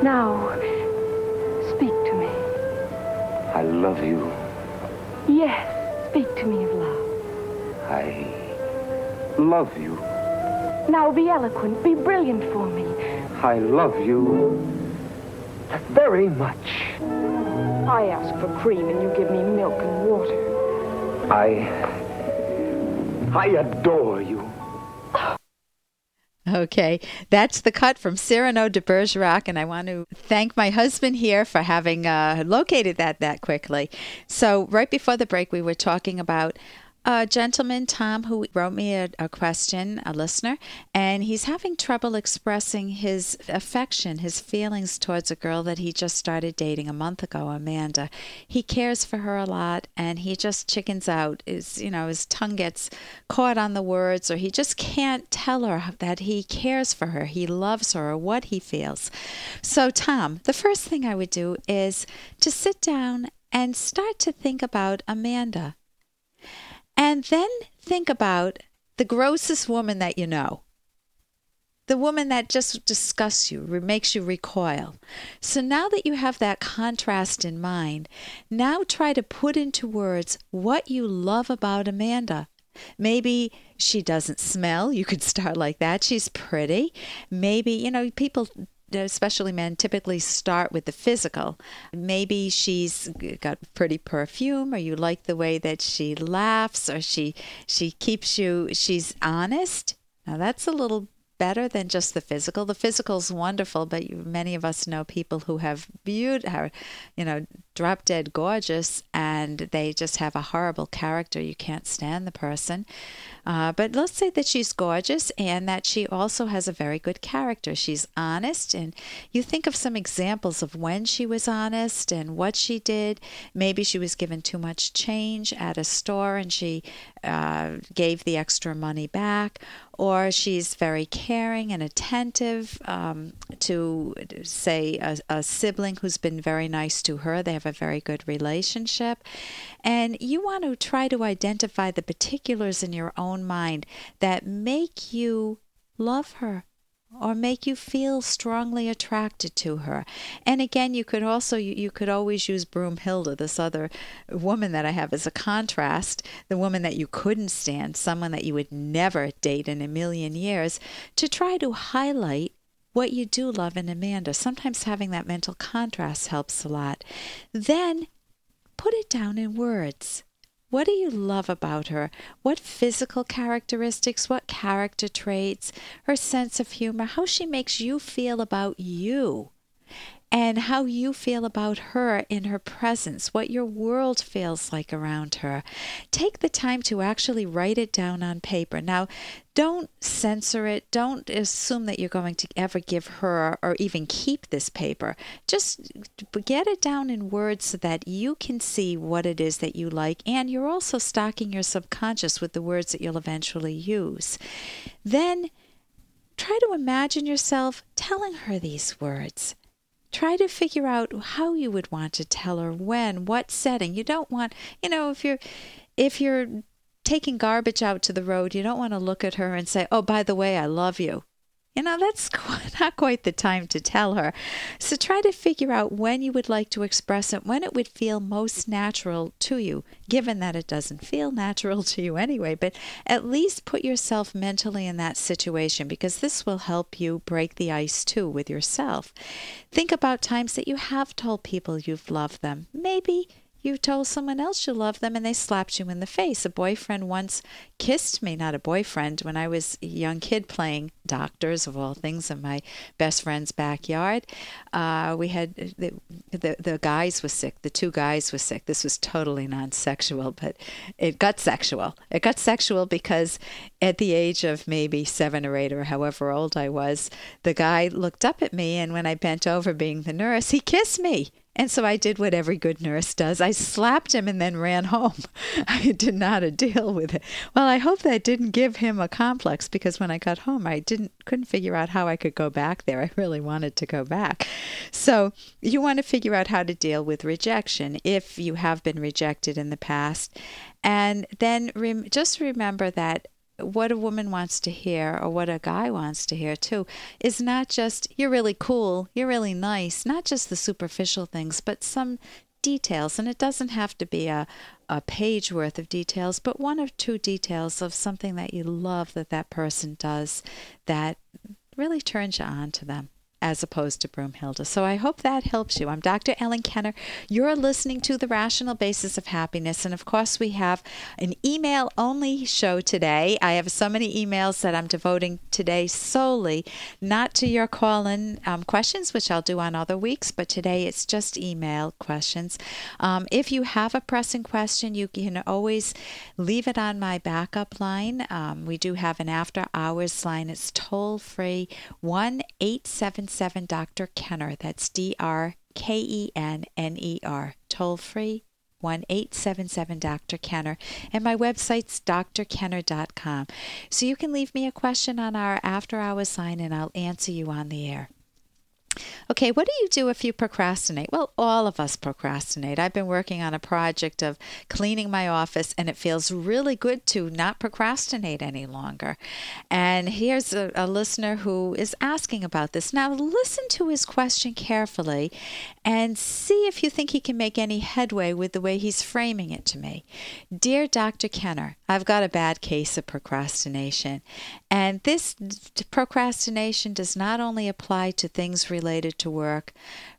Now, speak to me. I love you. Yes, speak to me of love. I love you. Now be eloquent, be brilliant for me. I love you very much. I ask for cream and you give me milk and water. I. I adore you. Okay, that's the cut from Cyrano de Bergerac, and I want to thank my husband here for having uh, located that that quickly. So, right before the break, we were talking about a gentleman, Tom, who wrote me a, a, question, a listener, and he's having trouble expressing his affection, his feelings towards a girl that he just started dating a month ago, Amanda. He cares for her a lot, and he just chickens out. Is you know his tongue gets caught on the words, or he just can't tell her that he cares for her, he loves her, or what he feels. So, Tom, the first thing I would do is to sit down and start to think about Amanda and then think about the grossest woman that you know. The woman that just disgusts you, makes you recoil. So now that you have that contrast in mind, now try to put into words what you love about Amanda. Maybe she doesn't smell. You could start like that. She's pretty. Maybe, you know, people especially men, typically start with the physical. Maybe she's got pretty perfume, or you like the way that she laughs, or she she keeps you. She's honest. Now that's a little better than just the physical. The physical's wonderful, but you, many of us know people who have beauty, you know, drop dead gorgeous, and they just have a horrible character. You can't stand the person. Uh, but let's say that she's gorgeous and that she also has a very good character. She's honest, and you think of some examples of when she was honest and what she did. Maybe she was given too much change at a store and she uh, gave the extra money back, or she's very caring and attentive um, to, say, a, a sibling who's been very nice to her. They have a very good relationship. And you want to try to identify the particulars in your own mind that make you love her or make you feel strongly attracted to her. And again, you could also you, you could always use Broomhilda, this other woman that I have as a contrast, the woman that you couldn't stand, someone that you would never date in a million years, to try to highlight what you do love in Amanda. Sometimes having that mental contrast helps a lot. Then put it down in words. What do you love about her? What physical characteristics, what character traits, her sense of humor, how she makes you feel about you? And how you feel about her in her presence, what your world feels like around her. Take the time to actually write it down on paper. Now, don't censor it. Don't assume that you're going to ever give her or even keep this paper. Just get it down in words so that you can see what it is that you like, and you're also stocking your subconscious with the words that you'll eventually use. Then try to imagine yourself telling her these words try to figure out how you would want to tell her when what setting. You don't want you know if you're if you're taking garbage out to the road you don't want to look at her and say oh by the way i love you you know, that's not quite the time to tell her. So try to figure out when you would like to express it, when it would feel most natural to you, given that it doesn't feel natural to you anyway. But at least put yourself mentally in that situation because this will help you break the ice too with yourself. Think about times that you have told people you've loved them. Maybe you told someone else you loved them and they slapped you in the face. A boyfriend once kissed me, not a boyfriend, when I was a young kid playing doctors of all things in my best friend's backyard. Uh, we had the, the, the guys were sick. The two guys were sick. This was totally non-sexual, but it got sexual. It got sexual because at the age of maybe seven or eight or however old I was, the guy looked up at me and when I bent over being the nurse, he kissed me. And so I did what every good nurse does. I slapped him and then ran home. I did not deal with it. Well, I hope that didn't give him a complex because when I got home, I didn't couldn't figure out how I could go back there. I really wanted to go back. So, you want to figure out how to deal with rejection if you have been rejected in the past. And then rem- just remember that what a woman wants to hear or what a guy wants to hear too is not just you're really cool, you're really nice, not just the superficial things, but some details. And it doesn't have to be a, a page worth of details, but one or two details of something that you love that that person does that really turns you on to them as opposed to Broomhilda. So I hope that helps you. I'm Dr. Ellen Kenner. You're listening to The Rational Basis of Happiness. And of course, we have an email only show today. I have so many emails that I'm devoting today solely not to your call in um, questions, which I'll do on other weeks, but today it's just email questions. Um, if you have a pressing question, you can always leave it on my backup line. Um, we do have an after hours line, it's toll free 1 877 877 Dr. Kenner. That's D R K E N N E R. Toll free 1 877 Dr. Kenner. And my website's drkenner.com. So you can leave me a question on our after hours sign and I'll answer you on the air. Okay, what do you do if you procrastinate? Well, all of us procrastinate. I've been working on a project of cleaning my office, and it feels really good to not procrastinate any longer. And here's a, a listener who is asking about this. Now, listen to his question carefully and see if you think he can make any headway with the way he's framing it to me. Dear Dr. Kenner, I've got a bad case of procrastination. And this procrastination does not only apply to things related to work,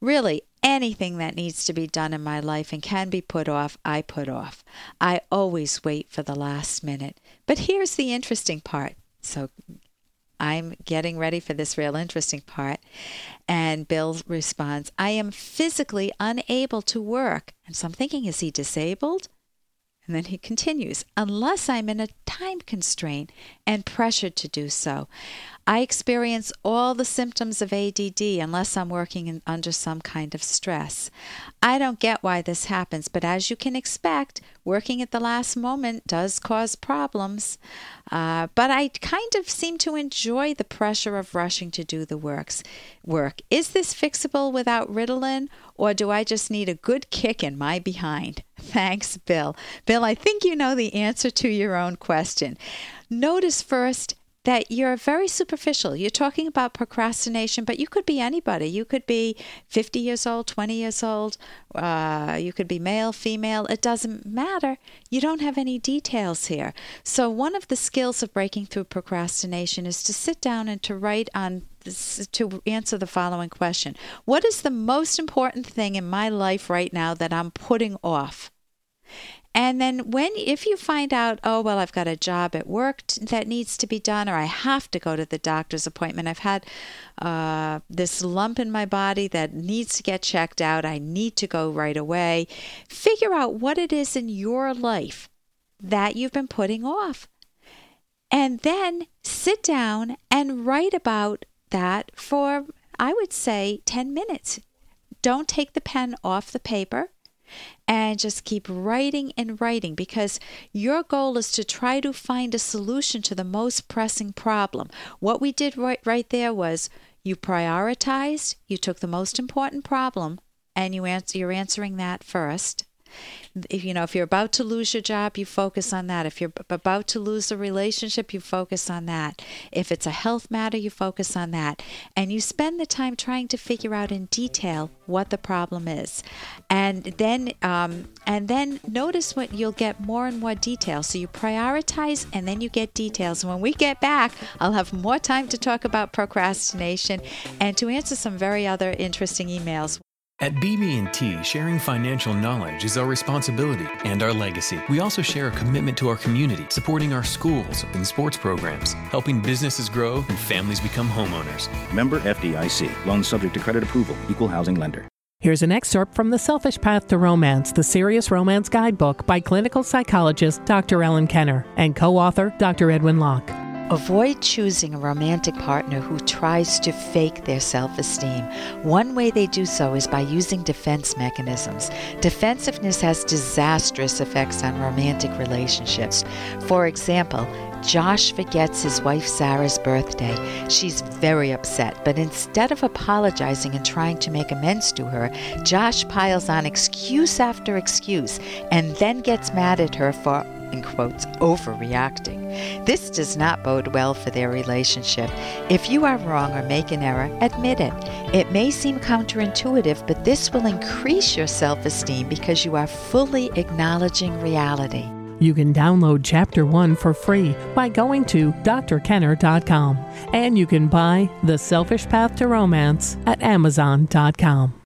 really, anything that needs to be done in my life and can be put off, I put off. I always wait for the last minute. But here's the interesting part. So I'm getting ready for this real interesting part. And Bill responds, I am physically unable to work. And so I'm thinking, is he disabled? And then he continues, unless I'm in a time constraint and pressured to do so. I experience all the symptoms of ADD unless I'm working in, under some kind of stress. I don't get why this happens, but as you can expect, working at the last moment does cause problems. Uh, but I kind of seem to enjoy the pressure of rushing to do the works. Work is this fixable without Ritalin, or do I just need a good kick in my behind? Thanks, Bill. Bill, I think you know the answer to your own question. Notice first that you're very superficial. You're talking about procrastination, but you could be anybody. You could be 50 years old, 20 years old, uh, you could be male, female. It doesn't matter. You don't have any details here. So, one of the skills of breaking through procrastination is to sit down and to write on this, to answer the following question What is the most important thing in my life right now that I'm putting off? And then when if you find out, oh well, I've got a job at work t- that needs to be done, or I have to go to the doctor's appointment. I've had uh, this lump in my body that needs to get checked out. I need to go right away. Figure out what it is in your life that you've been putting off, and then sit down and write about that for I would say ten minutes. Don't take the pen off the paper and just keep writing and writing because your goal is to try to find a solution to the most pressing problem. What we did right, right there was you prioritized, you took the most important problem, and you answer, you're answering that first if you know if you're about to lose your job you focus on that. If you're about to lose a relationship you focus on that. If it's a health matter you focus on that. And you spend the time trying to figure out in detail what the problem is. And then um, and then notice what you'll get more and more details so you prioritize and then you get details. And when we get back i'll have more time to talk about procrastination and to answer some very other interesting emails at BB&T, sharing financial knowledge is our responsibility and our legacy. We also share a commitment to our community, supporting our schools and sports programs, helping businesses grow and families become homeowners. Member FDIC. Loan subject to credit approval. Equal housing lender. Here's an excerpt from The Selfish Path to Romance, the Serious Romance Guidebook by clinical psychologist Dr. Ellen Kenner and co-author Dr. Edwin Locke. Avoid choosing a romantic partner who tries to fake their self esteem. One way they do so is by using defense mechanisms. Defensiveness has disastrous effects on romantic relationships. For example, Josh forgets his wife Sarah's birthday. She's very upset, but instead of apologizing and trying to make amends to her, Josh piles on excuse after excuse and then gets mad at her for in quotes, overreacting. This does not bode well for their relationship. If you are wrong or make an error, admit it. It may seem counterintuitive, but this will increase your self esteem because you are fully acknowledging reality. You can download Chapter 1 for free by going to drkenner.com. And you can buy The Selfish Path to Romance at amazon.com.